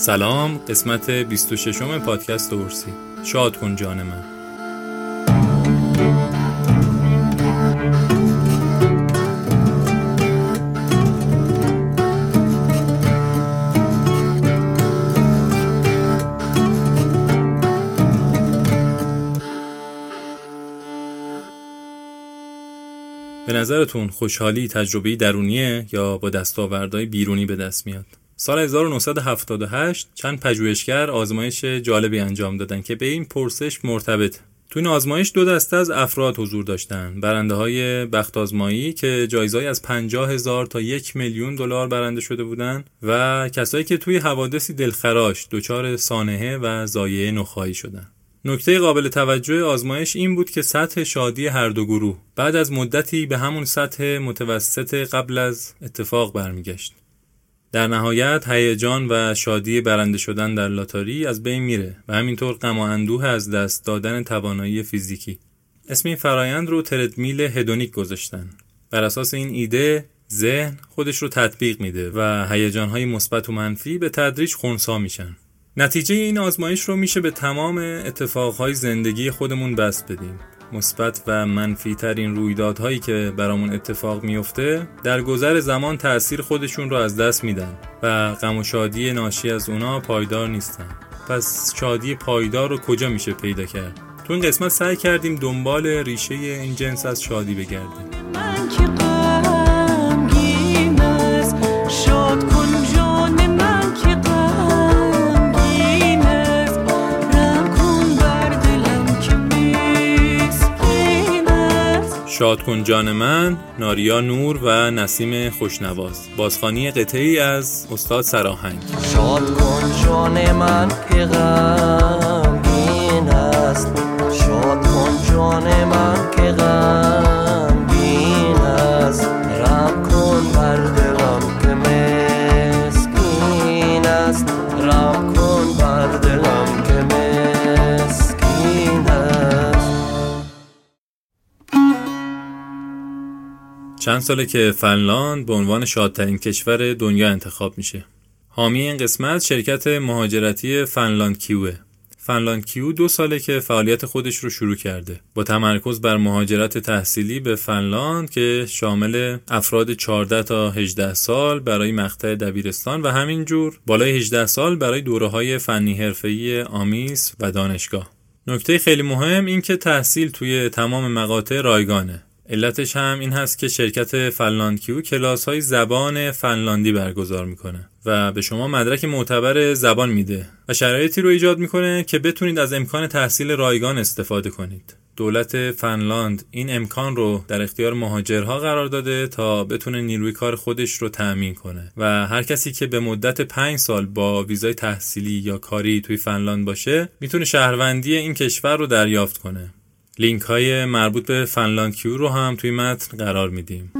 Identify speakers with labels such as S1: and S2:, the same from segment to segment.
S1: سلام قسمت 26 م پادکست اورسی شاد کن جان من به نظرتون خوشحالی تجربه درونیه یا با دستاوردهای بیرونی به دست میاد؟ سال 1978 چند پژوهشگر آزمایش جالبی انجام دادن که به این پرسش مرتبط. تو این آزمایش دو دسته از افراد حضور داشتن. برنده های بخت آزمایی که جایزه‌ای از 50 هزار تا یک میلیون دلار برنده شده بودن و کسایی که توی حوادثی دلخراش دچار سانحه و ضایعه نخواهی شدن. نکته قابل توجه آزمایش این بود که سطح شادی هر دو گروه بعد از مدتی به همون سطح متوسط قبل از اتفاق برمیگشت. در نهایت هیجان و شادی برنده شدن در لاتاری از بین میره و همینطور غم و اندوه از دست دادن توانایی فیزیکی. اسم این فرایند رو تردمیل هدونیک گذاشتن. بر اساس این ایده ذهن خودش رو تطبیق میده و هیجانهای مثبت و منفی به تدریج خونسا میشن. نتیجه این آزمایش رو میشه به تمام اتفاقهای زندگی خودمون بست بدیم. مثبت و منفی ترین رویدادهایی که برامون اتفاق میفته در گذر زمان تأثیر خودشون رو از دست میدن و غم و شادی ناشی از اونا پایدار نیستن. پس شادی پایدار رو کجا میشه پیدا کرد؟ تو این قسمت سعی کردیم دنبال ریشه این جنس از شادی بگردیم.
S2: من که شاد
S1: شاد کن جان من ناریا نور و نسیم خوشنواز. بازخانی قطعی از استاد سراهنگ.
S3: شاد کن جان من که غمگین است. شاد کن جان من که غمگین
S1: چند ساله که فنلاند به عنوان شادترین کشور دنیا انتخاب میشه. حامی این قسمت شرکت مهاجرتی فنلاند کیوه. فنلاند کیو دو ساله که فعالیت خودش رو شروع کرده. با تمرکز بر مهاجرت تحصیلی به فنلاند که شامل افراد 14 تا 18 سال برای مقطع دبیرستان و همینجور بالای 18 سال برای دوره های فنی حرفه‌ای آمیس و دانشگاه. نکته خیلی مهم این که تحصیل توی تمام مقاطع رایگانه. علتش هم این هست که شرکت فنلاند کیو کلاس های زبان فنلاندی برگزار می‌کنه و به شما مدرک معتبر زبان میده و شرایطی رو ایجاد می‌کنه که بتونید از امکان تحصیل رایگان استفاده کنید. دولت فنلاند این امکان رو در اختیار مهاجرها قرار داده تا بتونه نیروی کار خودش رو تأمین کنه و هر کسی که به مدت پنج سال با ویزای تحصیلی یا کاری توی فنلاند باشه می‌تونه شهروندی این کشور رو دریافت کنه. لینک های مربوط به فنلاند کیو رو هم توی متن قرار میدیم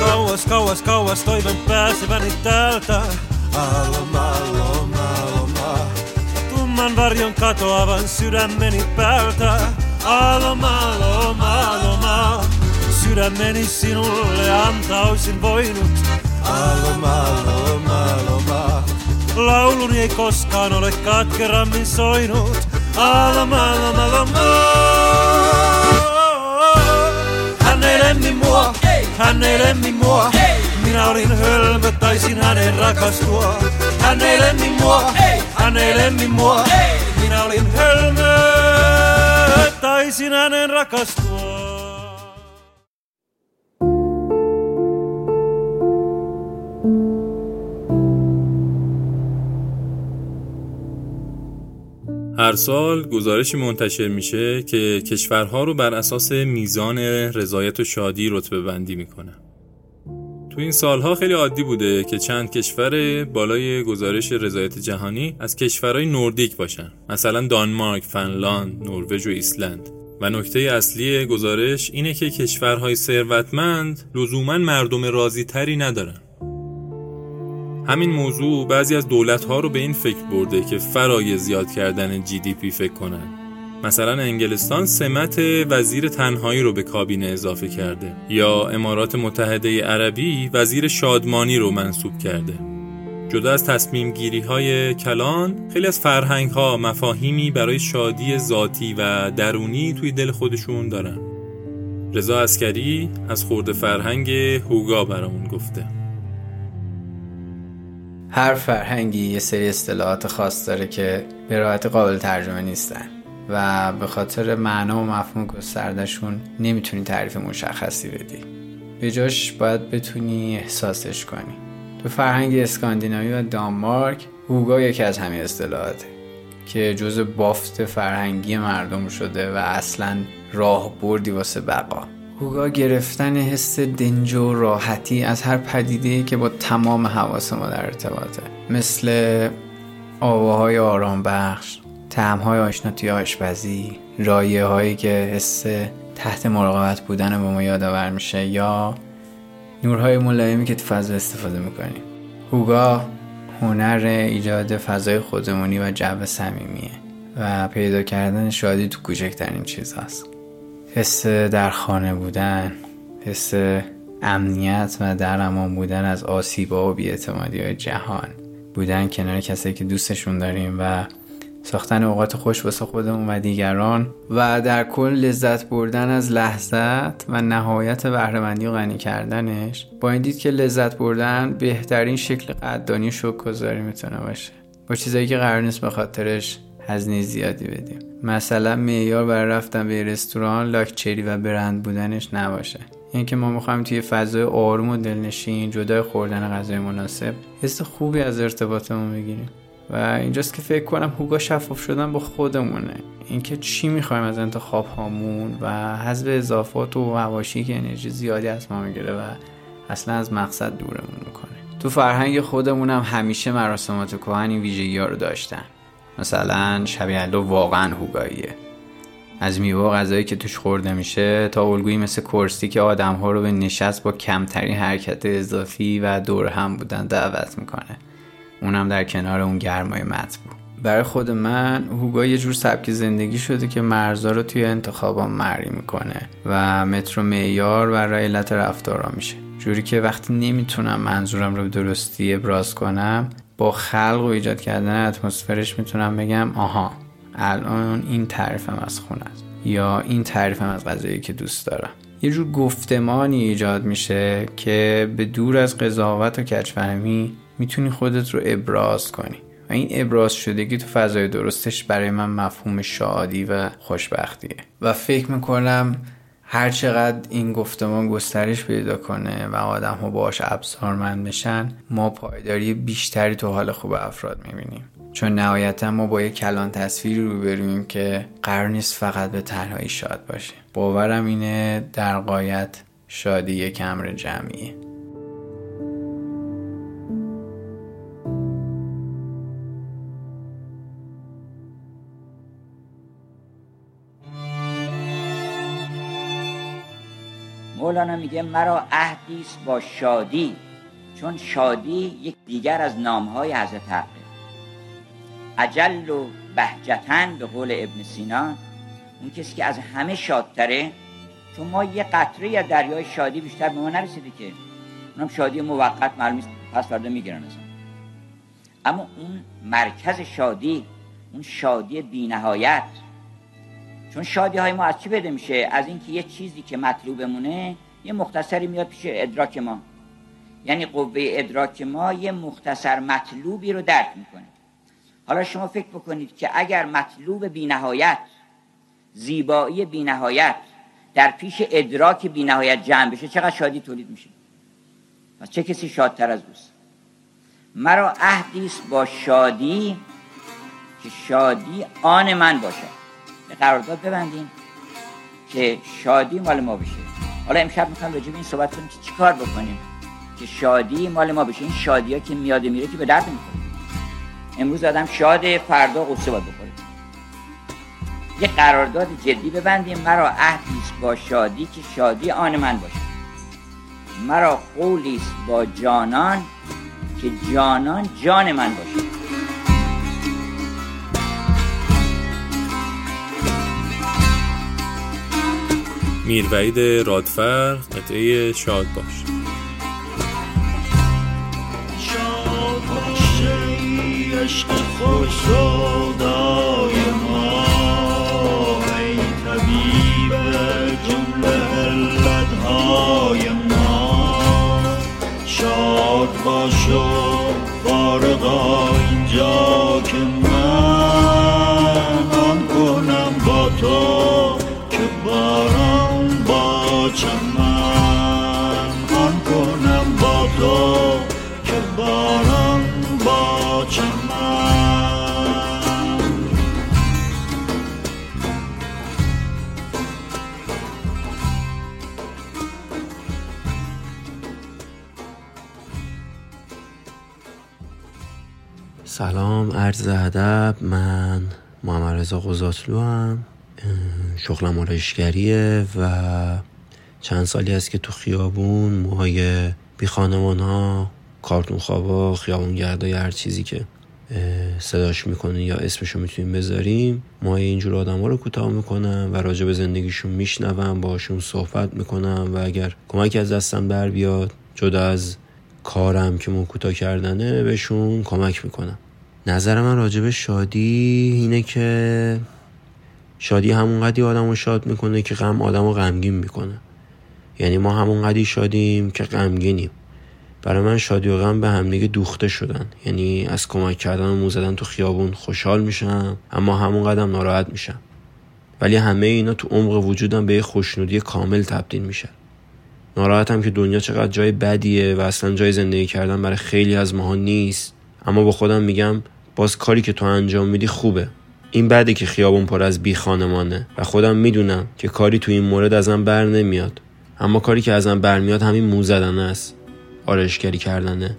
S4: Kauas, kauas, kauas toivon pääseväni täältä. Aloma, loma, loma. Tumman varjon katoavan sydämeni päältä. Aloma, loma, loma. Sydämeni sinulle antaisin voinut. Aloma, aloma, aloma. Lauluni ei koskaan ole katkerammin soinut. Aloma, loma, loma. Hän ei lemmi mua, hän ei lemmi mua. Minä olin hölmö, taisin hänen rakastua. Hän ei lemmi mua, hän ei lemmi mua. Minä olin hölmö, taisin hänen rakastua.
S1: هر سال گزارشی منتشر میشه که کشورها رو بر اساس میزان رضایت و شادی رتبه بندی می‌کنه. تو این سالها خیلی عادی بوده که چند کشور بالای گزارش رضایت جهانی از کشورهای نوردیک باشن. مثلا دانمارک، فنلاند، نروژ و ایسلند. و نکته اصلی گزارش اینه که کشورهای ثروتمند لزوما مردم راضی تری ندارن. همین موضوع بعضی از دولت ها رو به این فکر برده که فرای زیاد کردن جی دی پی فکر کنن. مثلا انگلستان سمت وزیر تنهایی رو به کابینه اضافه کرده یا امارات متحده عربی وزیر شادمانی رو منصوب کرده. جدا از تصمیم گیری های کلان خیلی از فرهنگ ها مفاهیمی برای شادی ذاتی و درونی توی دل خودشون دارن. رضا اسکری از خورده فرهنگ هوگا برامون گفته.
S5: هر فرهنگی یه سری اصطلاحات خاص داره که به راحتی قابل ترجمه نیستن و به خاطر معنا و مفهوم گستردشون نمی‌تونی تعریف مشخصی بدی. به جاش باید بتونی احساسش کنی. تو فرهنگ اسکاندیناوی و دانمارک هوگا یکی از همین اصطلاحاته که جز بافت فرهنگی مردم شده و اصلا راه بردی واسه بقا. هوگا گرفتن حس دنج و راحتی از هر پدیده که با تمام حواس ما در ارتباطه. مثل آواهای آرام بخش تعمهای آشنا توی آشپزی رایه هایی که حس تحت مراقبت بودن با ما یادآور میشه یا نورهای ملایمی که تو فضا استفاده می‌کنیم. هوگا هنر ایجاد فضای خودمونی و جو صمیمیه و پیدا کردن شادی تو کوچکترین چیز هست حس در خانه بودن حس امنیت و در امان بودن از آسیبا و بیاعتمادی های جهان. بودن کنار کسایی که دوستشون داریم و ساختن اوقات خوش واسه خودمون و دیگران و در کل لذت بردن از لحظت و نهایت بهرهمندی و غنی کردنش. با این دید که لذت بردن بهترین شکل قدردانی و شکرگزاری می‌تونه باشه. با چیزایی که قرار نیست به خاطرش هزینه زیادی بدیم. مثلا معیار برای رفتن به رستوران لاکچری و برند بودنش نباشه. اینکه ما می‌خوایم توی فضای آروم و دلنشین جدای خوردن غذای مناسب حس خوبی از ارتباطمون بگیریم. و اینجاست که فکر کنم هوگا شفاف شدن با خودمونه. اینکه چی می‌خوایم از انتخاب هامون و حذف اضافات و حواشی که انرژی زیادی از ما می‌گیره و اصلا از مقصد دورمون می‌کنه. تو فرهنگ خودمون هم همیشه مراسمات کهن این ویژگی ها رو داشتن. مثلا شبیه واقعا هوگاییه. از میوه و غذایی که توش خورده میشه تا الگویی مثل کرسی که آدم ها رو به نشست با کمترین حرکت اضافی و دور هم بودن دعوت می‌کنه. اونم در کنار اون گرمای مطبوع. برای خود من هوگا یه جور سبک زندگی شده که مرزا رو توی انتخابام معری می‌کنه و مترو معیار و علت رفتارا میشه. جوری که وقتی نمی‌تونم منظورم رو درستی ابراز کنم با خلق و ایجاد کردن اتمسفرش می‌تونم بگم آها الان این تعریفم از خونه است یا این تعریفم از غذایی که دوست دارم. یه جور گفتمانی ایجاد میشه که به دور از قضاوت و کچفهمی می‌تونی خودت رو ابراز کنی. و این ابراز شدگی تو فضای درستش برای من مفهوم شادی و خوشبختیه. و فکر می‌کنم هر چقدر این گفتمان گسترش پیدا کنه و آدم ها باش ابزارمند بشن ما پایداری بیشتری تو حال خوب افراد می‌بینیم. چون نهایتا ما با یک کلان تصویری روبرویم که قرار نیست فقط به تنهایی شاد باشه. باورم اینه در قایت شادی یک امر جمعیه.
S6: مولانا میگه مرا عهدی است با شادی چون شادی یک دیگر از نامهای حضرت حقه عجل و بهجتن به قول ابن سینا اون کسی که از همه شادتره چون ما یه قطره از دریای شادی بیشتر به ما نرسیده که. اونم شادی موقت معلوم نیست پس فردا می‌گیرن اصلا اما اون مرکز شادی اون شادی بینهایت چون شادی های ما از چی بده میشه از اینکه یه چیزی که مطلوبمونه یه مختصری میاد پیش ادراک ما. یعنی قوه ادراک ما یه مختصر مطلوبی رو درک می‌کنه. حالا شما فکر بکنید که اگر مطلوب بینهایت زیبایی بینهایت در پیش ادراک بینهایت جمع بشه چقدر شادی تولید میشه؟ پس چه کسی شادتر از اوست مرا عهدی است با شادی که شادی آن من باشد. به قرارداد ببندیم که شادی مال ما بشه. حالا امشب می‌خوام راجع به این صحبت کنیم که چی کار بکنیم که شادی مال ما بشه. این شادی که میاد میره که به درد می‌خوره امروز آدم شاده فردا قصه باید بخوره. یه قرارداد جدی ببندیم. مرا عهدی است با شادی که شادی آن من باشه. مرا قولی است با جانان که جانان جان من باشه.
S1: میروعید رادفر قطعه شاد باش.
S4: شاد باشه ای عشق خوش
S7: سلام عرض ادب من محمد رضا قزاتلو هم. شغلم آرایشگریه و چند سالی است که تو خیابون موهای بی خانمان ها کارتون خوابا خیابون گردای هر چیزی که صداش می‌کنه یا اسمشو می‌تونیم بذاریم موهای اینجور آدم ها رو کوتاه می‌کنم و راجع به زندگیشون میشنوم باشون صحبت می‌کنم و اگر کمک از دستم در بیاد جدا از کارم که مو کوتاه کردنه بهشون کمک می‌کنم. نظر من راجع به شادی اینه که شادی همون قدی آدم رو شاد می‌کنه که غم آدم رو غمگین می‌کنه. یعنی ما همون قدی شادیم که غمگینیم. برای من شادی و غم به همدیگه دوخته شدن. یعنی از کمک کردن و مو زدن تو خیابون خوشحال میشم اما همون قدم ناراحت میشم. ولی همه اینا تو عمق وجودم به خوشنودی کامل تبدیل میشن ناراحتم که دنیا چقدر جای بدیه و اصلا جای زندگی کردن برای خیلی از ماها نیست. اما با خودم میگم باز کاری که تو انجام میدی خوبه. این بده که خیابون پر از بی خانمانه. و خودم می‌دونم که کاری تو این مورد ازم بر نمیاد. اما کاری که ازم برمیاد همین مو زدن است. آرایشگری کردنه.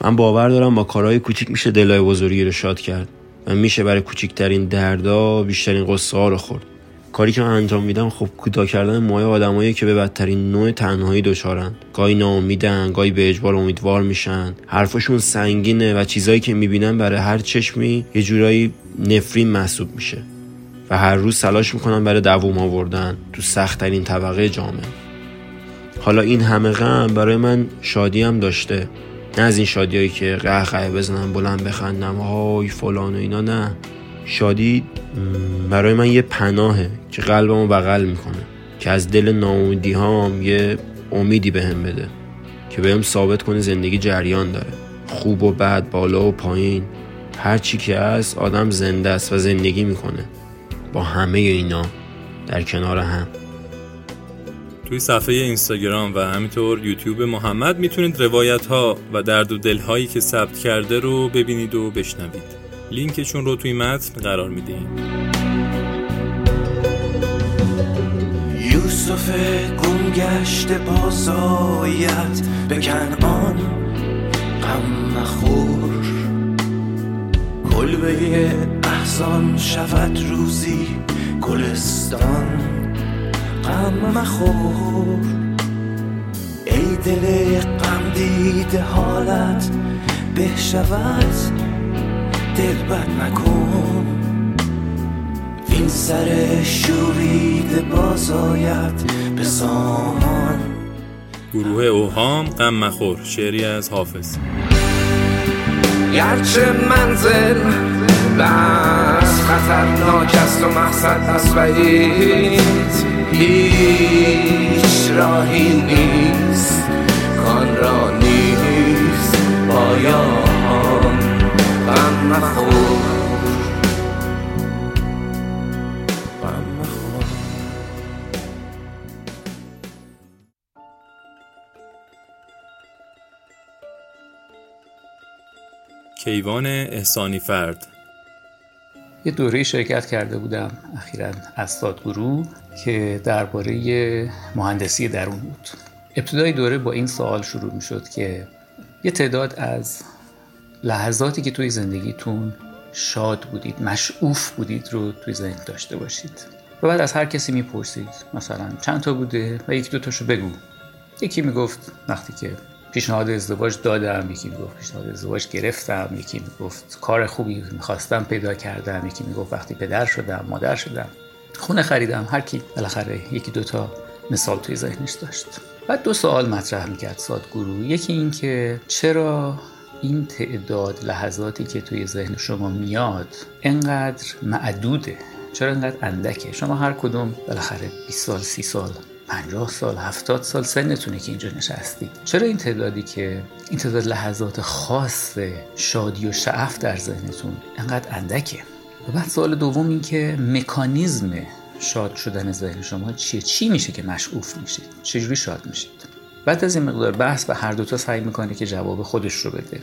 S7: من باور دارم با کارهای کوچیک میشه دلای بزرگی رو شاد کرد. و میشه برای کوچیکترین دردا بیشترین قصه رو خورد. کاری که من انجام میدم خب کوتاه کردن موهای آدمایی که به بدترین نوع تنهایی دچارن. گاهی ناامیدن گاهی به اجبار امیدوار میشن. حرفشون سنگینه و چیزایی که می‌بینن برای هر چشمی یه جورایی نفرین محسوب میشه. و هر روز تلاش می‌کنن برای دووم آوردن تو سختترین طبقه جامعه. حالا این همه غم برای من شادی هم داشته. نه از این شادیایی که قهقه بزنم بلند بخندم های فلان و اینا نه. شادی برای من یه پناهه که قلبمو بغل می‌کنه که از دل ناامیدی هام یه امیدی بهم بده که بهم ثابت کنه زندگی جریان داره. خوب و بد بالا و پایین هر چی که هست آدم زنده است و زندگی می‌کنه. با همه اینا در کنار هم.
S1: توی صفحه اینستاگرام و همینطور یوتیوب محمد می‌تونید روایت ها و درد و دل هایی که ثبت کرده رو ببینید و بشنوید. لینکشون رو توی متن قرار میدیم
S4: یوسف گم گشته بازایت به کنعان. غم مخور. کلبه احزان شود روزی گلستان. غم
S8: مخور. ای دل غم دیده حالت به شود. دل بد مکن. این سر شورید باز آید به سامان.
S1: گروه اوهام غم مخور شعری از حافظ.
S8: گرچه منزل بس خطرناک است و مقصد بس بعید هیچ راهی نیست. کان را نیست پایان
S1: کیوان احسانی فرد.
S9: یه دوره شرکت کرده بودم اخیرا استاد گروه که درباره مهندسی درون بود. ابتدای دوره با این سوال شروع می شد که یه تعداد از لحظاتی که توی زندگیتون شاد بودید مشعوف بودید رو توی ذهن داشته باشید. و بعد از هر کسی می‌پرسید مثلا چند تا بوده؟ و یکی دو تاشو بگو. یکی می‌گفت وقتی که پیشنهاد ازدواج دادم یکی می‌گفت پیشنهاد ازدواج گرفتم یکی می‌گفت کار خوبی می‌خواستم پیدا کردم یکی می‌گفت وقتی پدر شدم مادر شدم. خونه خریدم هر کی بالاخره یکی دوتا مثال توی ذهنش داشت. بعد دو سوال مطرح می‌کرد سادگورو یکی این که چرا این تعداد لحظاتی که توی ذهن شما میاد انقدر معدوده چرا انقدر اندکه؟ شما هر کدوم بالاخره 20 سال 30 سال 50 سال 70 سال سنتونه که اینجا نشستید چرا این تعدادی که این تعداد لحظات خاص شادی و شعف در ذهنتون انقدر اندکه؟ و بعد سوال دوم این که مکانیزم شاد شدن ذهن شما چیه؟ چی میشه که مشعوف میشید چجوری شاد میشید؟ بعد از این مقدار بحث و هر دوتا سعی می‌کنه که جواب خودش رو بده.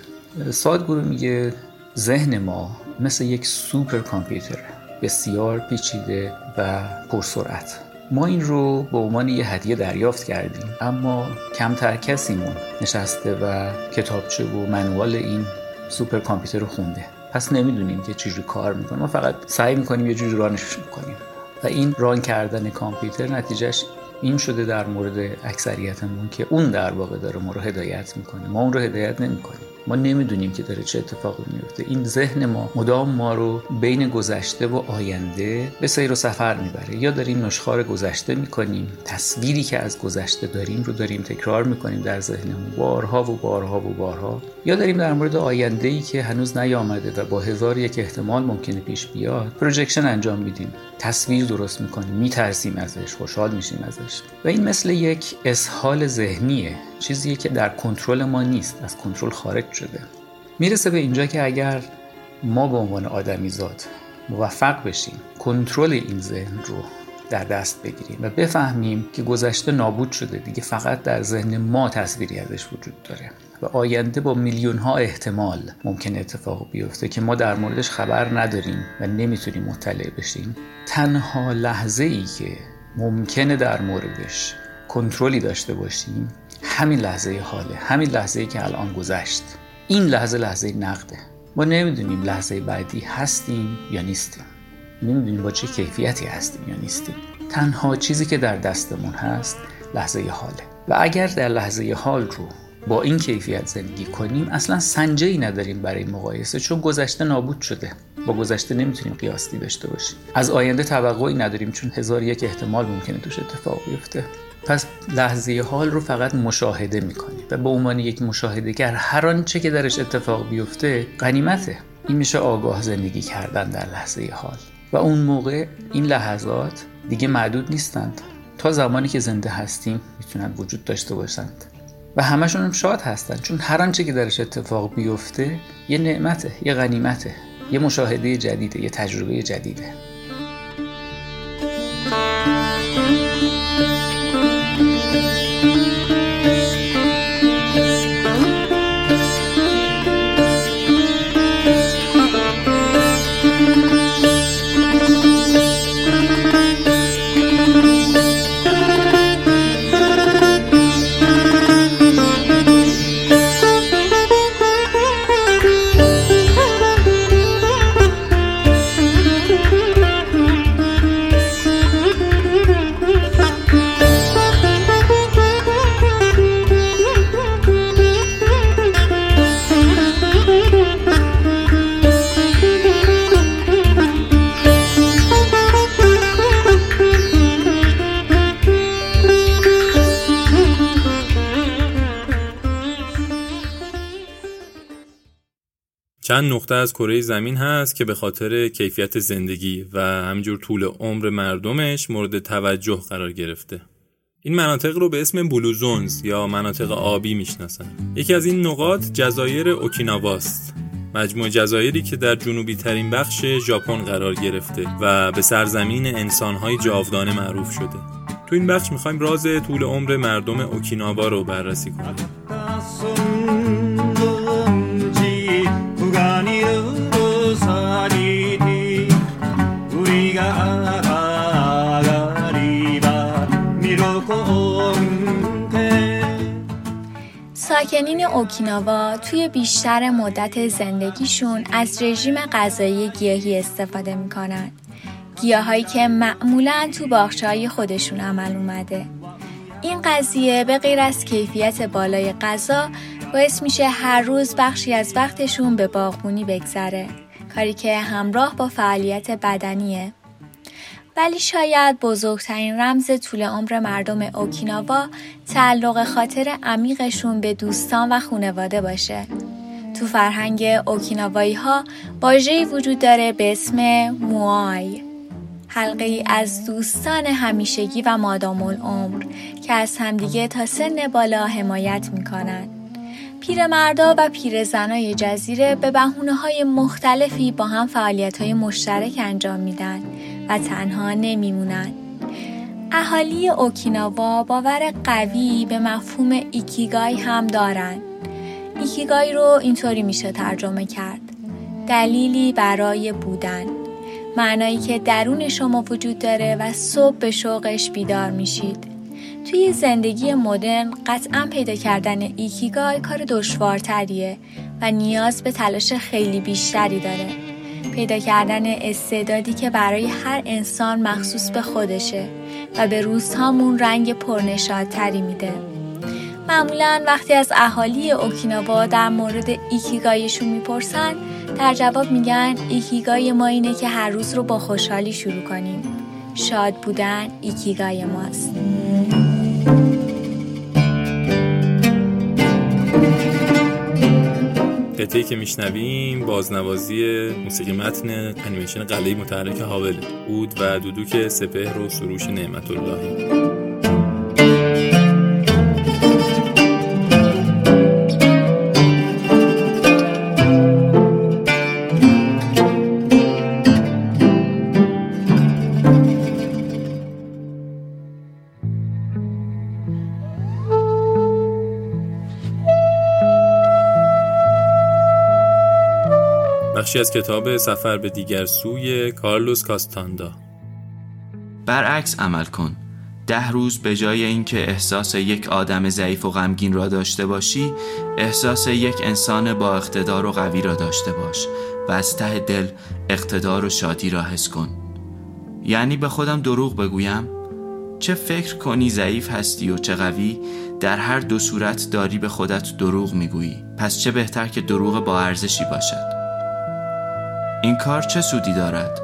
S9: سادگورو میگه ذهن ما مثل یک سوپر کامپیوتر بسیار پیچیده و پرسرعت. ما این رو به عنوان یه هدیه دریافت کردیم اما کمتر کسیمون نشسته و کتابچه و منوال این سوپر کامپیوتر رو خونده. پس نمی‌دونیم که چجوری کار می‌کنه. ما فقط سعی می‌کنیم یه جوری run ش کنیم و این run کردن کامپیوتر نتیجهش این شده در مورد اکثریتمون که اون در واقع داره ما رو هدایت می‌کنه. ما اون رو هدایت نمی‌کنیم. ما نمی‌دونیم که داره چه اتفاقی میفته این ذهن ما مدام ما رو بین گذشته و آینده به سیر و سفر می‌بره. یا داریم نشخوار گذشته می‌کنیم تصویری که از گذشته داریم رو داریم تکرار می‌کنیم در ذهنمون. بارها و بارها و بارها. یا داریم در مورد آینده ای که هنوز نیامده و با هزار و یک احتمال ممکنه پیش بیاد projection انجام میدیم. تصویر درست می‌کنیم. میترسیم ازش خوشحال میشیم ازش. و این مثل یک اسهال ذهنیه. چیزیه که در کنترل ما نیست از کنترل خارج شده. می‌رسه به اینجا که اگر ما به عنوان آدمیزاد موفق بشیم کنترل این ذهن رو در دست بگیریم و بفهمیم که گذشته نابود شده دیگه فقط در ذهن ما تصویری ازش وجود داره و آینده با میلیون ها احتمال ممکن اتفاق بیفته که ما در موردش خبر نداریم و نمی‌تونیم مطلع بشیم. تنها لحظه ای که ممکنه در موردش کنترلی داشته باشیم همین لحظه حاله همین لحظه که الان گذشت. این لحظه لحظه نقده. ما نمی‌دونیم لحظه بعدی هستیم یا نیستیم. نمی‌دونیم با چه کیفیتی هستیم یا نیستیم. تنها چیزی که در دستمون هست لحظه حاله. و اگر در لحظه حال رو با این کیفیت زندگی کنیم اصلا سنجه ای نداریم برای مقایسه چون گذشته نابود شده. با گذشته نمی‌تونیم قیاسی داشته باشیم. از آینده توقعی نداریم چون هزار یک احتمال ممکنه توش اتفاق بیفته. پس لحظه حال رو فقط مشاهده می‌کنیم و به عنوان یک مشاهدهگر هر آنچه که درش اتفاق بیفته غنیمته. این میشه آگاه زندگی کردن در لحظه حال. و اون موقع این لحظات دیگه معدود نیستند. تا زمانی که زنده هستیم می‌تونن وجود داشته باشند. و همشون هم شاد هستن. چون هر آنچه که درش اتفاق بیفته یه نعمته یه غنیمته یه مشاهده جدیده یه تجربه جدیده.
S1: چند نقطه از کره زمین هست که به خاطر کیفیت زندگی و همینجور طول عمر مردمش مورد توجه قرار گرفته. این مناطق رو به اسم بلوزونز یا مناطق آبی می‌شناسن. یکی از این نقاط جزایر اوکیناواست مجموع جزایری که در جنوبی ترین بخش ژاپن قرار گرفته و به سرزمین انسانهای جاودانه معروف شده. تو این بخش می‌خوایم راز طول عمر مردم اوکیناوا رو بررسی کنیم.
S10: ساکنین اوکیناوا توی بیشتر مدت زندگیشون از رژیم غذایی گیاهی استفاده می‌کنن. گیاهایی که معمولا تو باغچه‌های خودشون عمل اومده. این قضیه به غیر از کیفیت بالای غذا باعث میشه هر روز بخشی از وقتشون به باغبونی بگذره. کاری که همراه با فعالیت بدنیه. ولی شاید بزرگترین رمز طول عمر مردم اوکیناوا تعلق خاطر عمیقشون به دوستان و خانواده باشه. تو فرهنگ اوکیناوایی ها واژه‌ای وجود داره به اسم موای حلقه ای از دوستان همیشگی و مادام العمر که از همدیگه تا سن بالا حمایت می‌کنن. پیرمردا و پیرزنای جزیره به بهونه های مختلفی با هم فعالیت های مشترک انجام میدن. و تنها نمیمونن. اهالی اوکیناوا باور قوی به مفهوم ایکیگای هم دارن. ایکیگای رو اینطوری میشه ترجمه کرد. دلیلی برای بودن. معنایی که درون شما وجود داره و صبح به شوقش بیدار میشید. توی زندگی مدرن قطعا پیدا کردن ایکیگای کار دشوارتریه و نیاز به تلاش خیلی بیشتری داره. پیدا کردن استعدادی که برای هر انسان مخصوص به خودشه و به روزهامون رنگ پرنشاط‌تری میده. معمولا وقتی از اهالی اوکیناوا در مورد ایکیگایشون می‌پرسن در جواب میگن ایکیگای ما اینه که هر روز رو با خوشحالی شروع کنیم. شاد بودن ایکیگای ماست.
S1: قطعی که میشنویم بازنوازی موسیقی متن انیمیشن قلعه متحرک هاول بود و دودوک سپهر و سروش نعمت اللهی بخشی از کتاب سفر به دیگر سوی کارلوس کاستاندا
S11: برعکس عمل کن. ده روز به جای اینکه احساس یک آدم ضعیف و غمگین را داشته باشی احساس یک انسان با اقتدار و قوی را داشته باش و از ته دل اقتدار و شادی را حس کن. یعنی به خودم دروغ بگویم؟ چه فکر کنی ضعیف هستی و چه قوی؟ در هر دو صورت داری به خودت دروغ می‌گویی. پس چه بهتر که دروغ با ارزشی باشد؟ این کار چه سودی دارد؟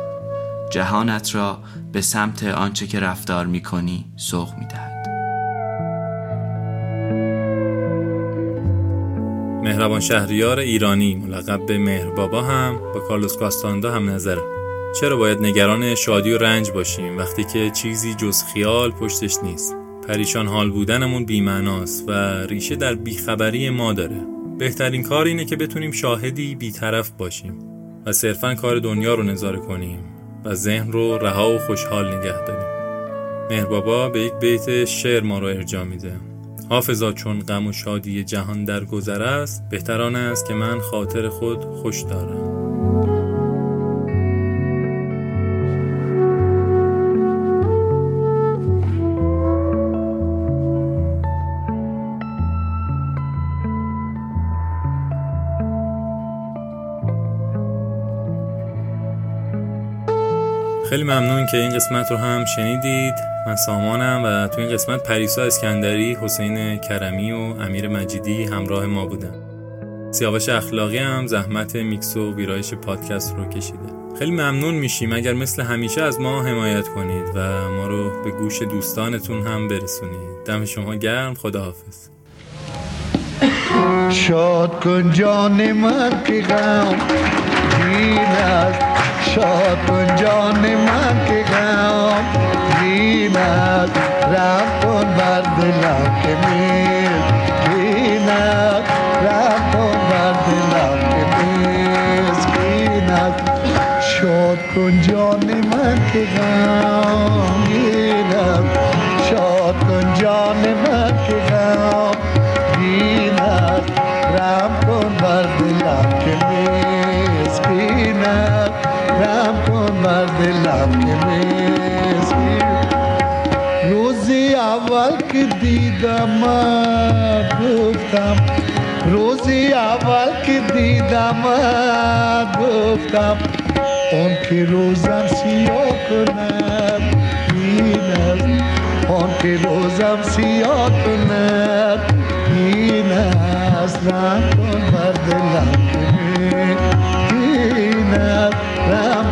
S11: جهانت را به سمت آنچه که رفتار می کنی سوق می دهد.
S1: مهربان شهریار ایرانی ملقب به مهربابا هم با کارلوس کاستاندا هم نظره چرا باید نگران شادی و رنج باشیم وقتی که چیزی جز خیال پشتش نیست پریشان حال بودنمون بیمعناست و ریشه در بیخبری ما داره بهترین کار اینه که بتونیم شاهدی بیطرف باشیم و صرفا کار دنیا رو نظاره کنیم و ذهن رو رها و خوشحال نگه داریم. مهربابا به یک بیت شعر ما رو ارجا میده. حافظا چون غم و شادی جهان در گذر است بهتران است که من خاطر خود خوش دارم. خیلی ممنون که این قسمت رو هم شنیدید. من سامانم و تو این قسمت پریسا اسکندری حسین کرمی و امیر مجیدی همراه ما بودن. سیاوش اخلاقی هم زحمت میکس و ویرایش پادکست رو کشیده. خیلی ممنون میشیم. اگر مثل همیشه از ما حمایت کنید و ما رو به گوش دوستانتون هم برسونید. دم شما گرم. خداحافظ.
S12: شاد کن جان من که غم. دین است شاد کن جان من که غم دین است رحم کن بر دلم که دیدم گفتم روزی اول که دیدم گفتم اون که روزم سیاه کند این است اون که روزم سیاه کند این است رحم کن بر دلم که این است رحم